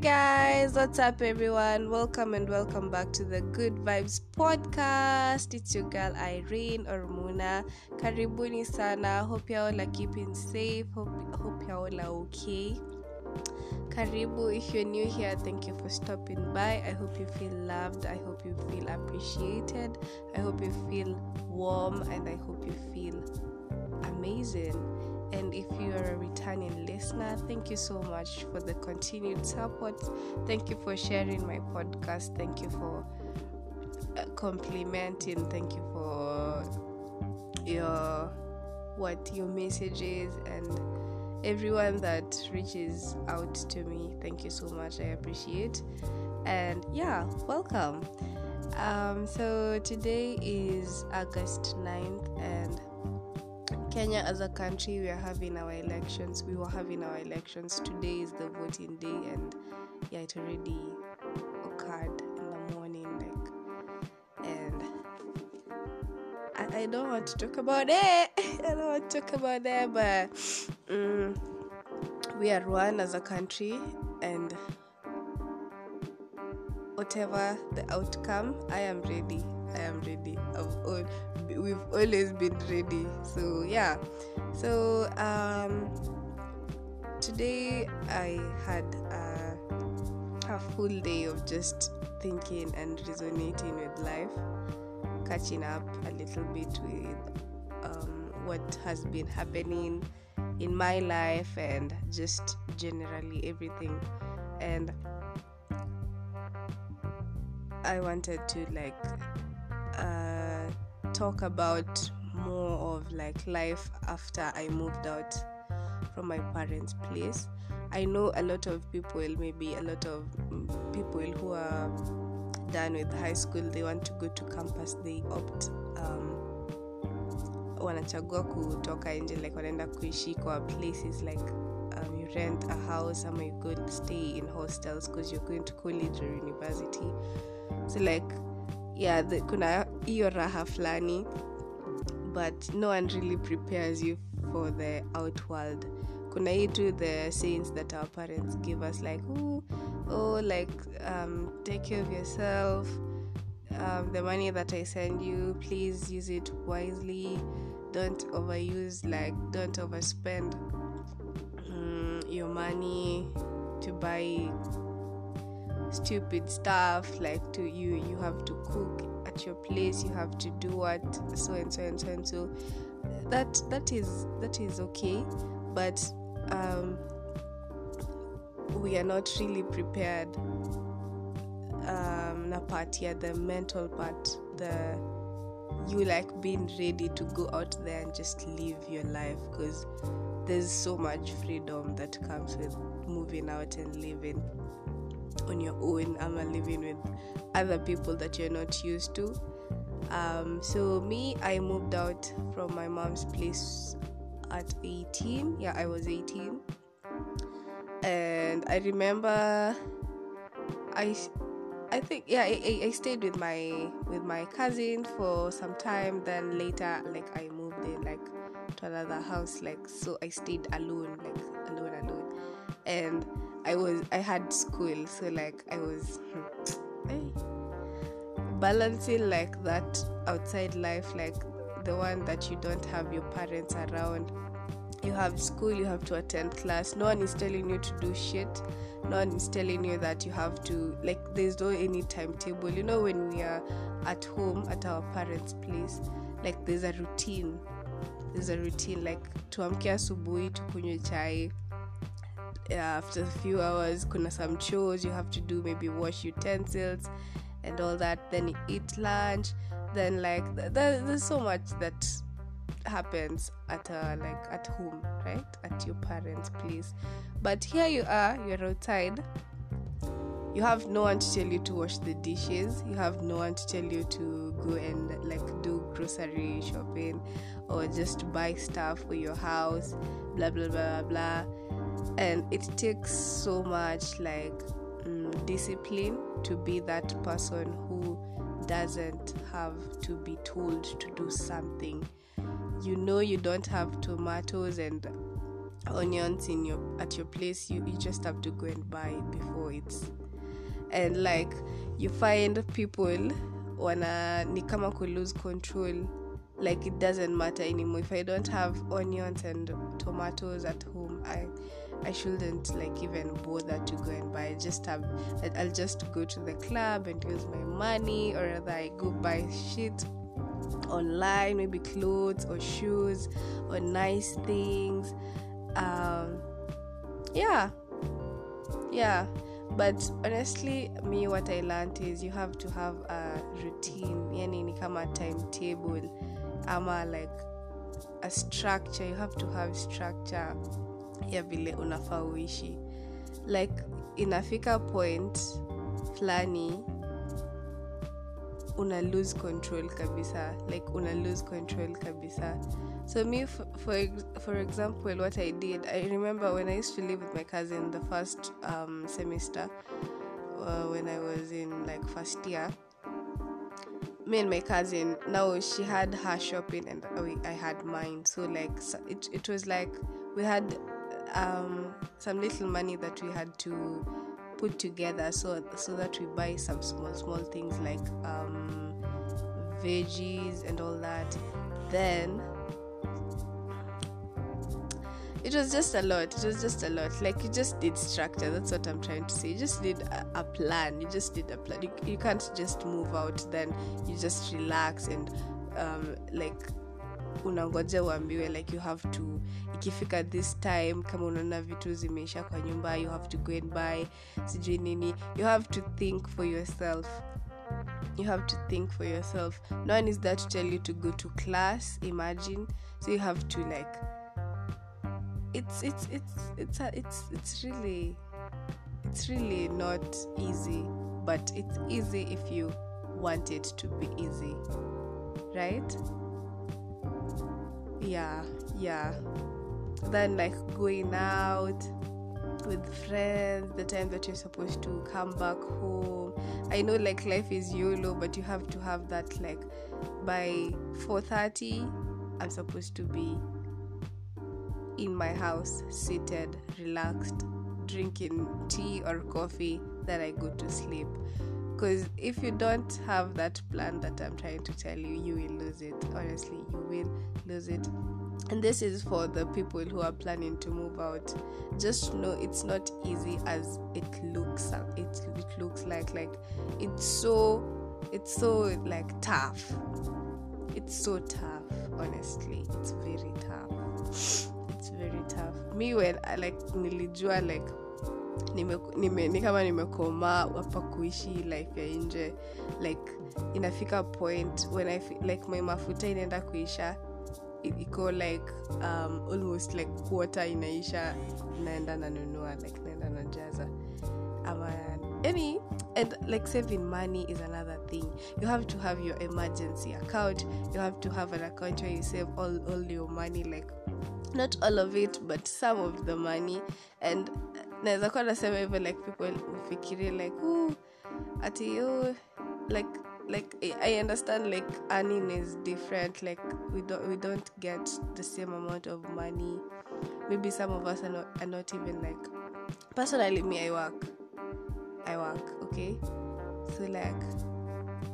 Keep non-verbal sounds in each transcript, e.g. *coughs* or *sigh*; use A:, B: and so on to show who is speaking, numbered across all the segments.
A: guys, what's up, everyone? Welcome and welcome back to the Good Vibes podcast. It's your girl Irene or Muna. Karibuni sana. Hope you all are keeping safe. Hope hope you all are okay. Karibu. If you're new here, thank you for stopping by. I hope you feel loved. I hope you feel appreciated. I hope you feel warm, and I hope you feel amazing. And if you are a returning listener, thank you so much for the continued support. Thank you for sharing my podcast. Thank you for uh, complimenting. Thank you for your what your messages and everyone that reaches out to me. Thank you so much. I appreciate. And yeah, welcome. Um, so today is August 9th and Kenya as a country, we are having our elections. We were having our elections. Today is the voting day, and yeah, it already occurred in the morning. Like, and I, I don't want to talk about it. *laughs* I don't want to talk about it, but um, we are one as a country, and whatever the outcome, I am ready. I am ready. I've all, we've always been ready. So yeah. So um, today I had a, a full day of just thinking and resonating with life, catching up a little bit with um, what has been happening in my life and just generally everything. And I wanted to like uh, talk about more of like life after I moved out from my parents' place. I know a lot of people, maybe a lot of people who are done with high school, they want to go to campus, they opt um, wanachagua kutoka nje like wanaenda kuishi kwa places like um, you rent a house ama you go stay in hostels because you're going to college or university so like yeah the, kuna hiyo raha fulani but no one really prepares you for the outworld. Kuna hii tu the sayings that our parents give us like oh, oh like um, take care of yourself. Um, the money that i send you please use it wisely. Don't overuse like don't overspend um, your money to buy stupid stuff like to you you have to cook at your place you have to do what so and so and so and so. That that is that is okay but um we are not really prepared um na part here the mental part the you like being ready to go out there and just live your life because there's so much freedom that comes with moving out and living on your own and living with other people that you're not used to. Um, so me, I moved out from my mom's place at 18. Yeah, I was 18, and I remember I. I think yeah I, I stayed with my with my cousin for some time then later like I moved in like to another house like so I stayed alone like alone alone and I was I had school, so like I was balancing like that outside life, like the one that you don't have your parents around. You have school, you have to attend class. No one is telling you to do shit. No one is telling you that you have to like. There's no any timetable. You know when we are at home at our parents' place, like there's a routine. There's a routine like tuamke asubuhi tukunywe chai after a few hours kuna some chores you have to do maybe wash utensils and all that then you eat lunch then like th- th- there's so much that happens at uh, like at home right? At your parents place. But here you are you're outside. You have no one to tell you to wash the dishes. You have no one to tell you to go and like do grocery shopping or just buy stuff for your house blah blah blah blah and it takes so much like um, discipline to be that person who doesn't have to be told to do something. You know you don't have tomatoes and onions in your at your place. You, you just have to go and buy before it's and like you find people wanna ni kama ku lose control. Like it doesn't matter anymore. If i don't have onions and tomatoes at home i i shouldn't like even bother to go and buy. Just have i'll just go to the club and use my money or rather i go buy shit online maybe clothes or shoes or nice things. Um yeah. Yeah. But honestly me what i learned is you have to have a routine. Yani ni kama timetable ama like a structure. You have to have structure ya vile unafaa uishi. Like inafika point fulani una lose control kabisa. Like una lose control kabisa. So me for, for, example what i did i remember when i used to live with my cousin the first um, semester uh, when i was in like first year. Me and my cousin now she had her shopping and i had mine. So like it, it was like we had um, some little money that we had to put together so so that we buy some small small things like um, veggies and all that. Then it was just a lot. It was just a lot. Like you just did structure. That's what i'm trying to say. You just did a, a plan. You just did a plan. You, you can't just move out. Then you just relax and um, like unangoja uambiwe like you have to ikifika this time kama unaona vitu zimeisha kwa nyumba you have to go and buy sijui nini you have to think for yourself. You have to think for yourself. No one is there to tell you to go to class imagine. So you have to like it's it's it's it's it's it's really it's really not easy but it's easy if you want it to be easy. Right yeah yeah. Then like going out with friends the time that you're supposed to come back home. I know like life is yolo but you have to have that like by 4.30 i'm supposed to be in my house seated relaxed drinking tea or coffee then i go to sleep because if you don't have that plan that i'm trying to tell you you will lose it. Honestly you will lose it. And this is for the people who are planning to move out. Just know it's not easy as it looks it, it looks like like it's so it's so like tough. It's so tough honestly. It's very tough. It's very tough. Me when I like nilijua like nime, nime, ni kama nimekomaa hapa kuishi life ya nje. Like inafika point when I like my mafuta inaenda kuisha iko like um, almost like quarter inaisha naenda nanunua like naenda najaza ama any and like saving money is another thing. You have to have your emergency account. You have to have an account where you save all, all your money like not all of it but some of the money. And naweza kuwa nasema hivyo like people ufikirie like oh, ati yo like like i understand like earning is different like we don't we don't get the same amount of money. Maybe some of us are not, are not even like personally me i work. I work okay? So like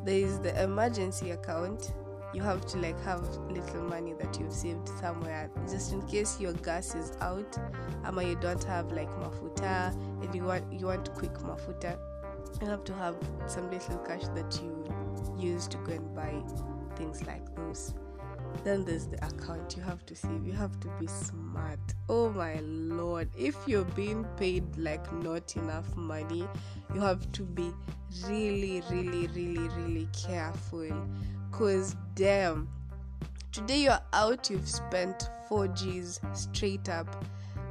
A: there is the emergency account you have to like have little money that you've saved somewhere. Just in case your gas is out ama you don't have like mafuta and you want you want quick mafuta you have to have some little cash that you use to go and buy things like those. Then there's the account you have to save. You have to be smart. Oh my lord. If you're being paid like not enough money you have to be really really really really careful because damn today you're out you've spent 4 g's straight up.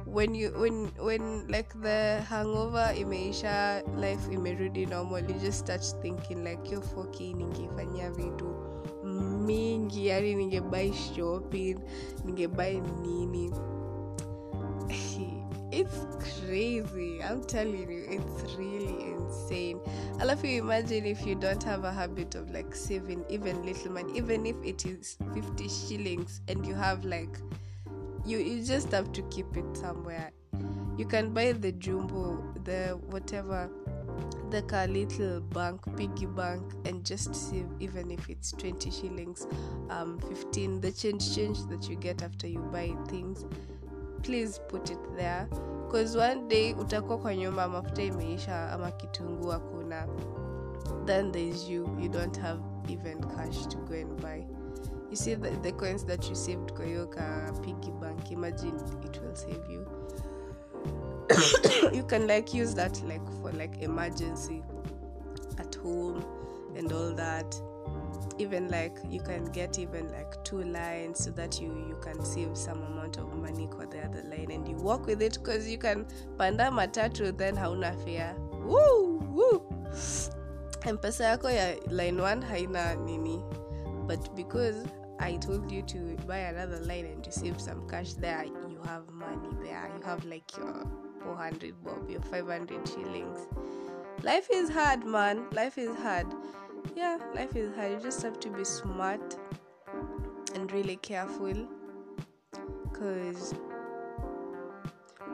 A: When you when when like the hangover imeisha life imerudi normal you just start thinking like yo 4k ningefanyia vitu mingi yani ningebai shopping ningebai nini *laughs* it's crazy. I'm telling you it's really insane. Alafu you. Imagine if you don't have a habit of like saving even little money even if it is 50 shillings and you have like you you just have to keep it somewhere. You can buy the jumbo the whatever the car little bank piggy bank and just save even if it's 20 shillings um 15 the change change that you get after you buy things please put it there. Because one day utakuwa kwa nyumba mafuta imeisha ama kitunguu hakuna. Then there's you. You don't have even cash to go and buy. You see the, the coins that you saved kwa hiyo ka piggy bank imagine it will save you. You can like use that like for like emergency at home and all that even like you can get even like two lines so that you you can save some amount of money for the other line and you work with it because you can panda matatu then hauna fare. Woo! Woo! Mpesa yako ya line 1 haina nini. But because i told you to buy another line and you save some cash there you have money there. You have like your 400 bob your 500 shillings. Life is hard man. Life is hard yeah life is hard you just have to be smart and really careful because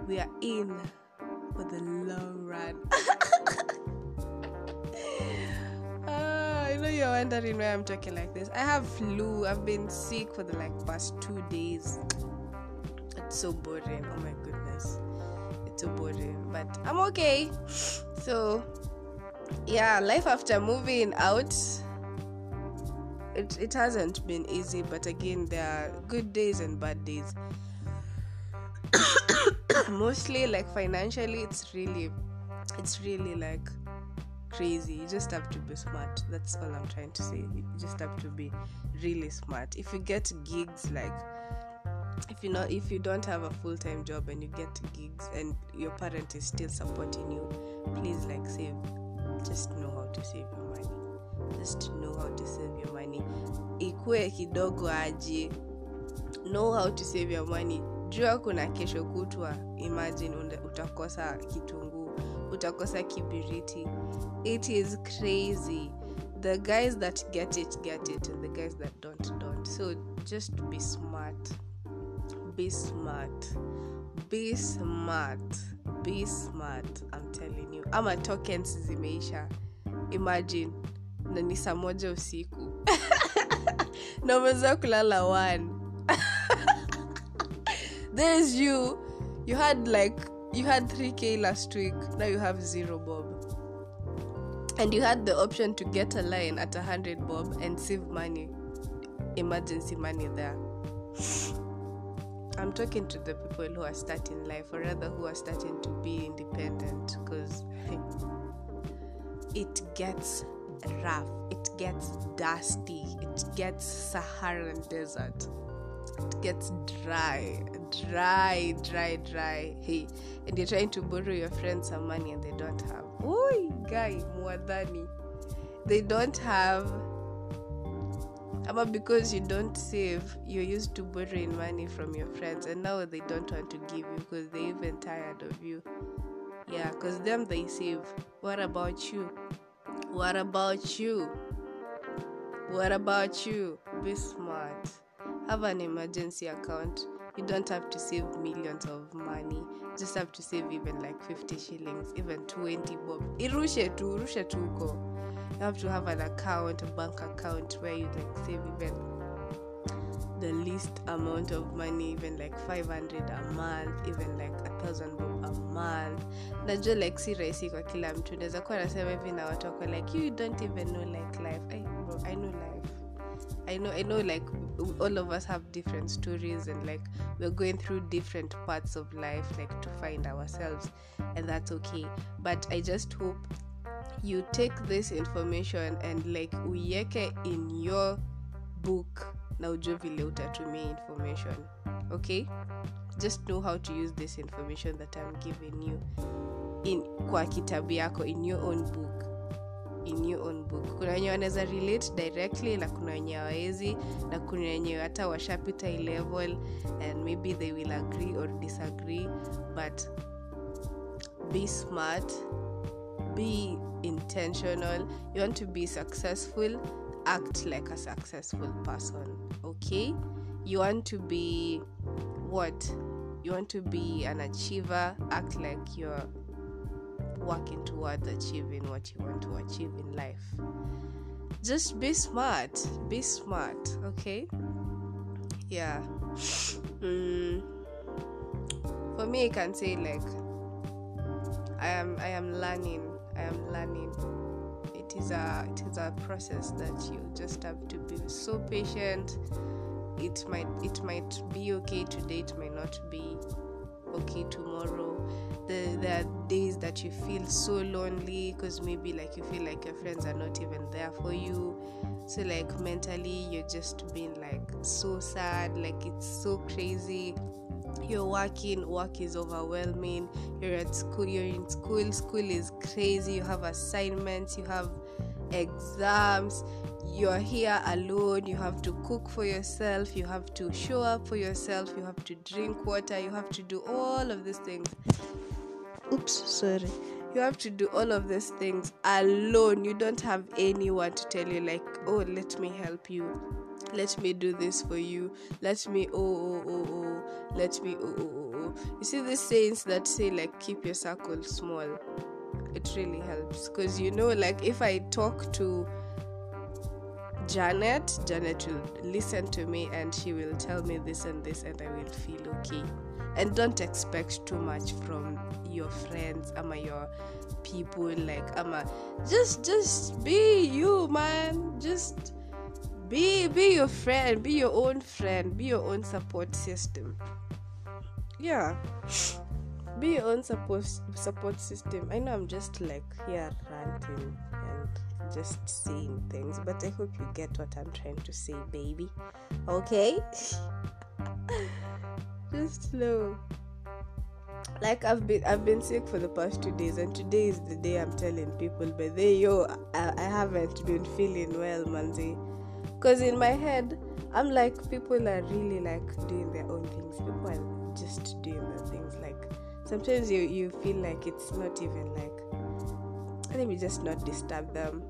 A: we are in for the long run *laughs* Ah, I know you're wondering why I'm talking like this. I have flu. I've been sick for the like past two days. It's so boring. Oh my goodness. It's so boring. But I'm okay. So yeah, life after moving out. It, it hasn't been easy, but again, there are good days and bad days. *coughs* Mostly, like financially, it's really, it's really like crazy. You just have to be smart. That's all I'm trying to say. You just have to be really smart. If you get gigs like if you know if you don't have a full-time job and you get gigs and your parent is still supporting you, please like save. Just know how to save your money. Just know how to save your money. Ikue kidogo aje. Know how to save your money. Jua kuna kesho kutwa. Imagine utakosa kitunguu, utakosa kibiriti it is crazy the guys that get it get it and the guys that don't don't so just be smart be smart be smart be smart i'm telling you. Ama tokens zimeisha. Imagine na ni saa moja usiku. *laughs* Na umeweza kulala one. *laughs* There's you. You had like you had 3k last week. Now you have zero bob. And you had the option to get a line at a hundred bob and save money. Emergency money there i'm talking to the people who are starting life or rather who are starting to be independent because it gets rough it gets dusty it gets saharan desert it gets dry dry dry dry hey and you're trying to borrow your friends some money and they don't have Oi, guy muadani. they don't have ama because you don't save you're used to borrowing money from your friends and now they don't want to give you because they're even tired of you. Yeah because them they save. What about you? What about you? What about you? Be smart. Have an emergency account. You don't have to save millions of money. Just have to save even like 50 shillings even 20 bob. Irushe tu rushe tu huko you have to have an account a bank account where you like save even the least amount of money even like 500 a month even like a thousand bob a month. Najua like si rahisi kwa kila mtu. Naweza kuwa nasema hivi na watu wako like you don't even know like life. Hey, bro, i know life. I know I know like all of us have different stories and like we're going through different parts of life like to find ourselves and that's okay. But I just hope you take this information and like uiweke in your book na ujue vile utatumia information okay? Just know how to use this information that I'm giving you in kwa kitabu yako in your own book. In your own book. Kuna wenye wanaweza relate directly na kuna wenye hawawezi na kuna wenye hata washapita hii level and maybe they will agree or disagree but be smart be intentional. You want to be successful act like a successful person okay? You want to be what? You want to be an achiever act like you're working towards achieving what you want to achieve in life. Just be smart be smart okay? Yeah. Mm. for me i can say like i am i am learning i am learning. It is a it is a process that you just have to be so patient. It might it might be okay today it might not be okay tomorrow. The, there are days that you feel so lonely because maybe like you feel like your friends are not even there for you. So like mentally you're just being like so sad like it's so crazy you're working work is overwhelming you're at school you're in school school is crazy you have assignments you have exams you're here alone you have to cook for yourself you have to show up for yourself you have to drink water you have to do all of these things. Oops sorry you have to do all of these things alone. You don't have anyone to tell you like oh let me help you. Let me do this for you. Let me oh oh oh oh. Let me oh oh oh oh. You see these sayings that say like keep your circle small. It really helps because you know like if i talk to janet janet will listen to me and she will tell me this and this and i will feel okay. And don't expect too much from your friends ama your people like ama just just be you man. Just be be your friend be your own friend be your own support system. Yeah. Be your own support support system. I know i'm just like here ranting. and just saying things but i hope you get what i'm trying to say baby. Okay? *laughs* Just know. Like i've been i've been sick for the past two days and today is the day i'm telling people but they yo i, I haven't been feeling well manzi. Because in my head i'm like people are really like doing their own things. People are just doing their things like sometimes you you feel like it's not even like let me just not disturb them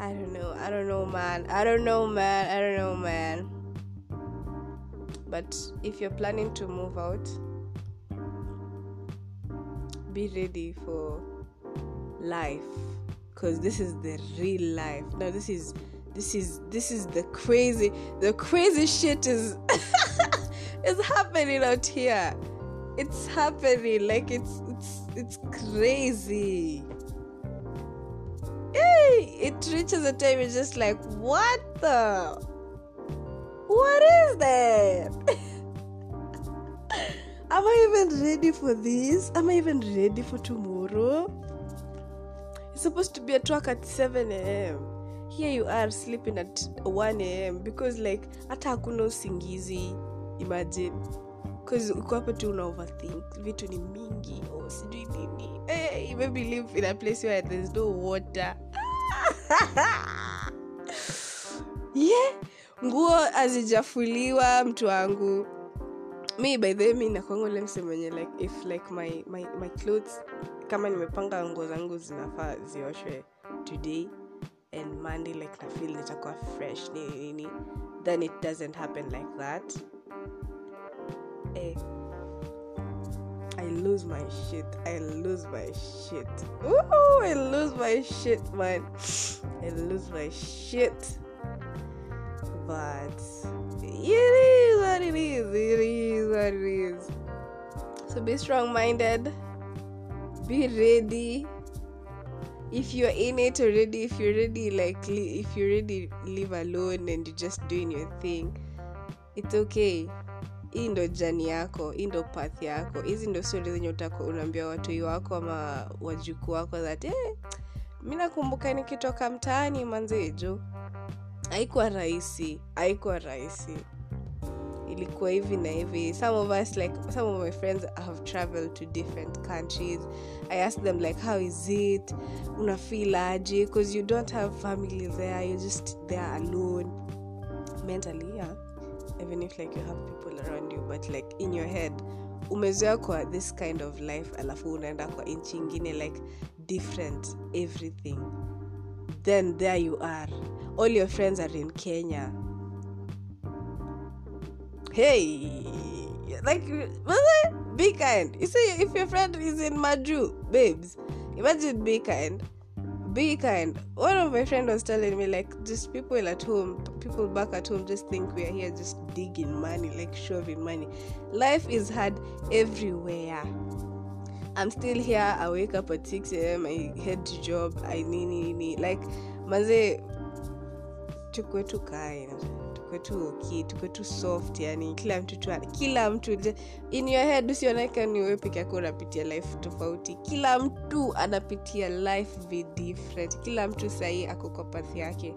A: I don't know. I don't know, man. I don't know, man. I don't know, man. But if you're planning to move out, be ready for life because this is the real life. No, this is this is this is the crazy the crazy shit is *laughs* is happening out here. It's happening like it's it's it's crazy. It reaches a time it's just like, what the? What is that? *laughs* Am I even ready for this? Am I even ready for tomorrow? It's supposed to be at work at 7 a.m. Here you are sleeping at 1 a.m. because like hata hakuna usingizi. Imagine. Cause uko hapo tu una overthink. Vitu ni mingi. o sijui nini. Hey, maybe live in a place where there's no water. *laughs* yeah. Nguo hazijafuliwa mtu wangu mi by the mi nakwanga ule msemenye like if like my, my, my clothes kama nimepanga nguo zangu zinafaa zioshwe today and monday like na feel nitakuwa fresh nini nini then it doesn't happen like that eh, I lose my shit. I lose my shit. Ooh, I lose my shit, man. I lose my shit. But it is what it is. It is what it is. So be strong minded. Be ready. If you're in it already, if you're ready, like li- if you're ready, live alone and you're just doing your thing, it's okay. hii ndo jani yako hii ndo path yako hizi ndo stori zenye utako unaambia watoi wako ama wajukuu wako that eh, mi nakumbuka nikitoka mtaani manzeju haikuwa rahisi haikuwa rahisi. Ilikuwa hivi na hivi. Some of us like some of my friends have traveled to different countries. I asked them like how is it? Una feel aje? Because you don't have family there you're just there alone mentally yeah. Even if like you have people around you but like in your head umezoea kwa this kind of life alafu unaenda kwa nchi ingine like different everything. Then there you are. All your friends are in kenya. Hey like be kind. You see if your friend is in maju babes imagine be kind. Be kind. One of my friends was telling me like just people at home people back at home just think we are here just digging money like shoving money. Life is hard everywhere i'm still here i wake up at 6 a.m i head to job i nini nini. Like manze tukwe tu kind tukwe tu okay tukwe tu soft yani kila mtu tu kila mtu in your head usioneka ni wewe peke yako unapitia life tofauti. Kila mtu anapitia life be different. Kila mtu sahii ako kwa yake.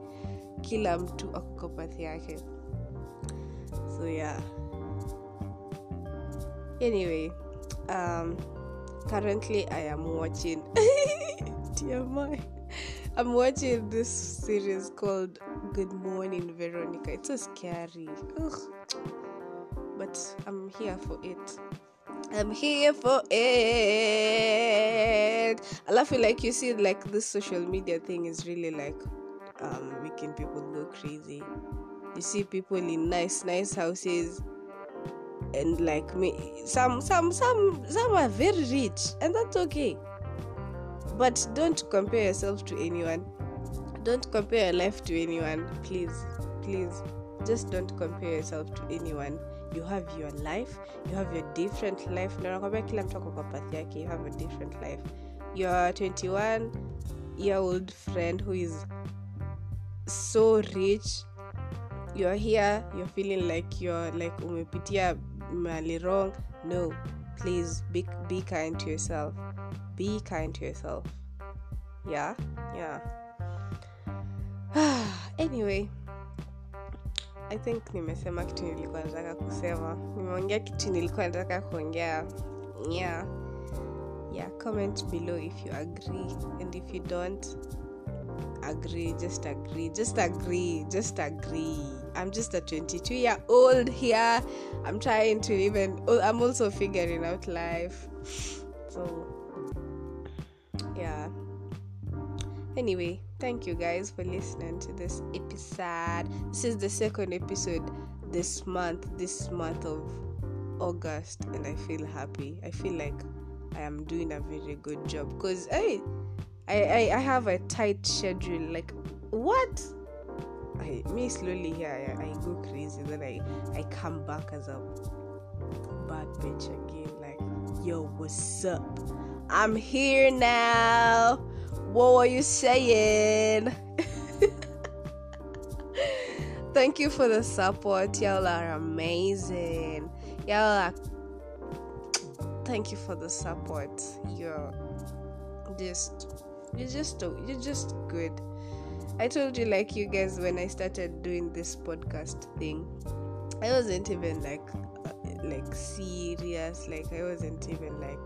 A: Kila mtu ako kwa yake. So yeah. Anyway um currently i am watching *laughs* Dear TMI. I'm watching this series called Good Morning Veronica. It's so scary. Ugh. But I'm here for it. I'm here for it. I feel like you see like this social media thing is really like um making people go crazy. You see people in nice, nice houses and like me some some some some are very rich and that's okay. But don't compare yourself to anyone. Don't compare your life to anyone please please. Just don't compare yourself to anyone. You have your life you have your different life. Nakwambia kila you have a different life. Your 21 year old friend who is so rich you're here you're feeling like you're like umepitia mali wrong? No. Please be, be kind to yourself. Be kind to yourself. Yeah? Yeah. *sighs* Anyway i think nimesema kitu nilikuwa nataka kusema. Nimeongea kitu nilikuwa nataka kuongea. Yeah. Yeah comment below if you agree. And if you don't agree. Just agree. Just agree. Just agree i'm just a 22 year old here. I'm trying to even i'm also figuring out life. So yeah. Anyway thank you guys for listening to this episode. This is the second episode this month this month of august and i feel happy. I feel like i am doing a very good job because hey I, I i have a tight schedule. Like what I me slowly here I, I go crazy then I I come back as a bad bitch again like yo what's up? I'm here now. What were you saying? *laughs* Thank you for the support. Y'all are amazing. Y'all are thank you for the support. You're just you're just you're just good i told you like you guys when i started doing this podcast thing i wasn't even like uh, like serious. Like i wasn't even like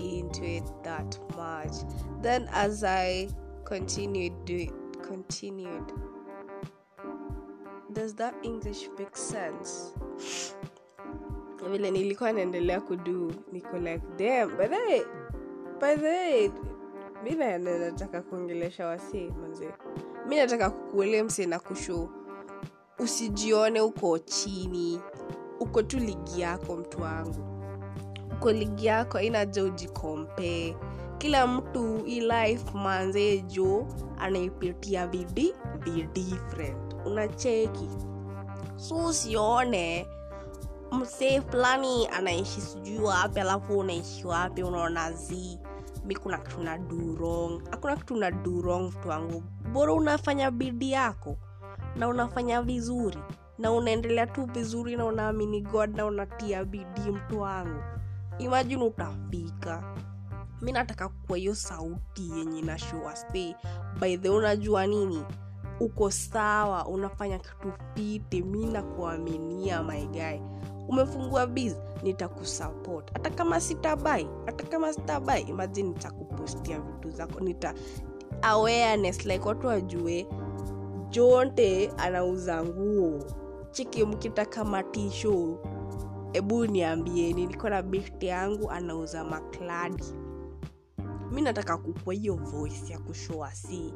A: into it that much. Then as i continued doing continued does that english make sense? Vile nilikuwa naendelea kudu niko like damn but hey, by the way mi na- na- nataka kuongelesha wasee manzi mi nataka kukuele na kusho usijione uko chini. Uko tu ligi yako mtu wangu. Uko ligi yako inaja ujikompe. Kila mtu hii life manze jo anaipitia vidi be different unacheki. So usione. Msee fulani anaishi sijui wapi alafu unaishi wapi unaona zi mi kuna kitu na do hakuna kitu na do wrong mtu wangu. Bora unafanya bidii yako na unafanya vizuri na unaendelea tu vizuri na unaamini god na unatia bidii mtu wangu. Imajini utafika. Mi nataka kuwa hiyo sauti yenye nashua stay by the unajua nini uko sawa unafanya kitu fiti mi nakuaminia maigae umefungua biz nitakusupport. Hata kama sitabai hata kama sitabai imagine nitakupostia vitu zako. Nita awareness like watu wajue jonte anauza nguo. Chiki mkitaka matisho hebu niambieni niko na beshte yangu anauza makladi. Mi nataka kukua hiyo voice ya kushoa si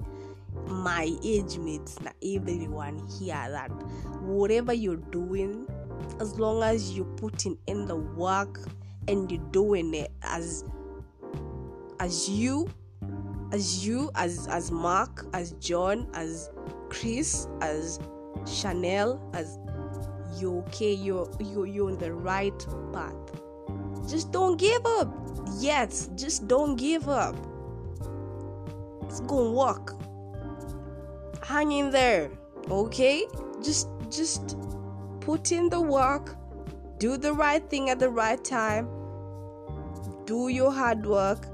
A: my age mates na everyone here that whatever you're doing as long as you're putting in the work and you're doing it as as you as you as as mark as john as chris as chanel as you're okay you're you're you're on the right path. Just don't give up. Yet just don't give up. It's gonna work hang in there okay? Just just put in the work do the right thing at the right time do your hard work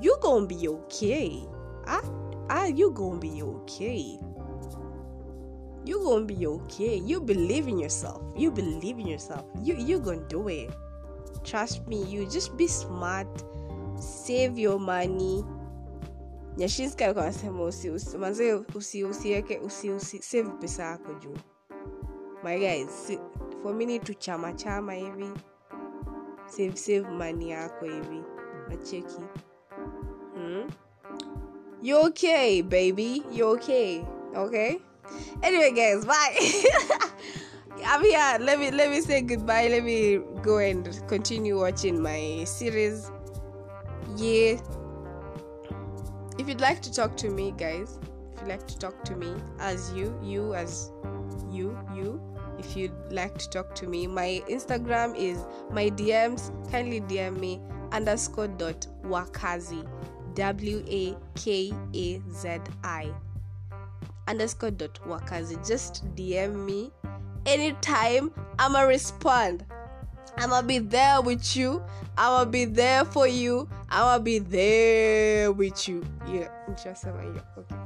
A: you gonna be okay. Ah ah you gonna be okay. You gonna be okay. You believe in yourself. You believe in yourself. You you gonna do it. Trust me you just be smart. Save your money nyashinski alikuwa anasema usi, usi, usi, usiweke usi, pesa yako juu my guys si, for me ni tu chama chama hivi save save money yako hivi nacheki hmm? you okay baby you okay okay anyway guys bye i'm here let me let me say goodbye let me go and continue watching my series yeah if you'd like to talk to me guys if you'd like to talk to me as you you as you you if you'd like to talk to me my instagram is my dms kindly dm me underscore dot wakazi w-a-k-a-z-i underscore dot wakazi. Just dm me anytime i'ma respond i'ma be there with you. I'ma be there for you. I'ma be there with you. Yeah nishasema hiyo okay.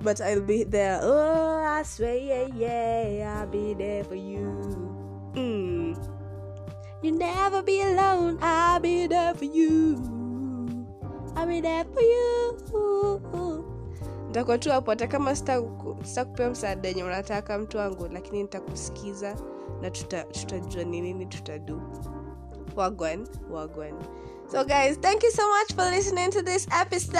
A: But i'll be there. Oh i swear yeah yeah i'll be there for you. Mm. you never be alone. I'll be there for you. I'll be there for you. Nitakuwa tu hapo hata kama sitakupea msaada enye unataka mtu wangu lakini nitakusikiza na tutajua tuta ni nini tutadu wagwan wagwan so guys thank you so much for listening to this episode.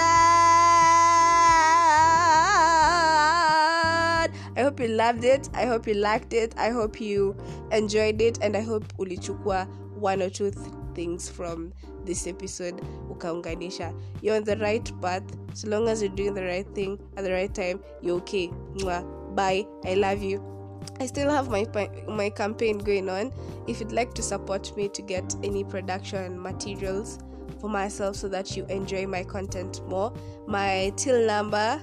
A: I hope you loved it. I hope you liked it. I hope you enjoyed it. And i hope ulichukua one or two th things from this episode ukaunganisha. You're on the right path. So long as you're doing the right thing at the right time you're okay. Mwah. bye. I love you I still have my my campaign going on. If you'd like to support me to get any production materials for myself so that you enjoy my content more, my till number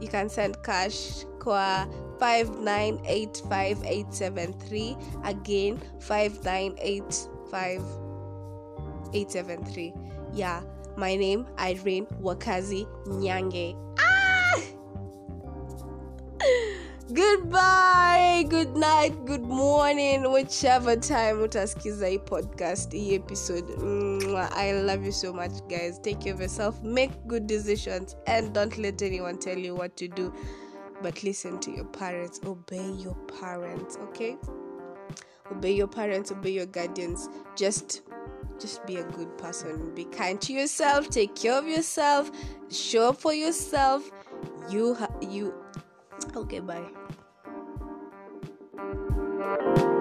A: you can send cash kwa 5985873 again 5985873 yeah my name irene wakazi nyange ah! *laughs* goodbye good night good morning whichever time utaskiza hii podcast episode. I love you so much guys. Take care of yourself make good decisions and don't let anyone tell you what to do. But listen to your parents obey your parents okay? Obey your parents obey your guardians. Just just be a good person. Be kind to yourself take care of yourself show up for yourself. You ha- you okay bye thank you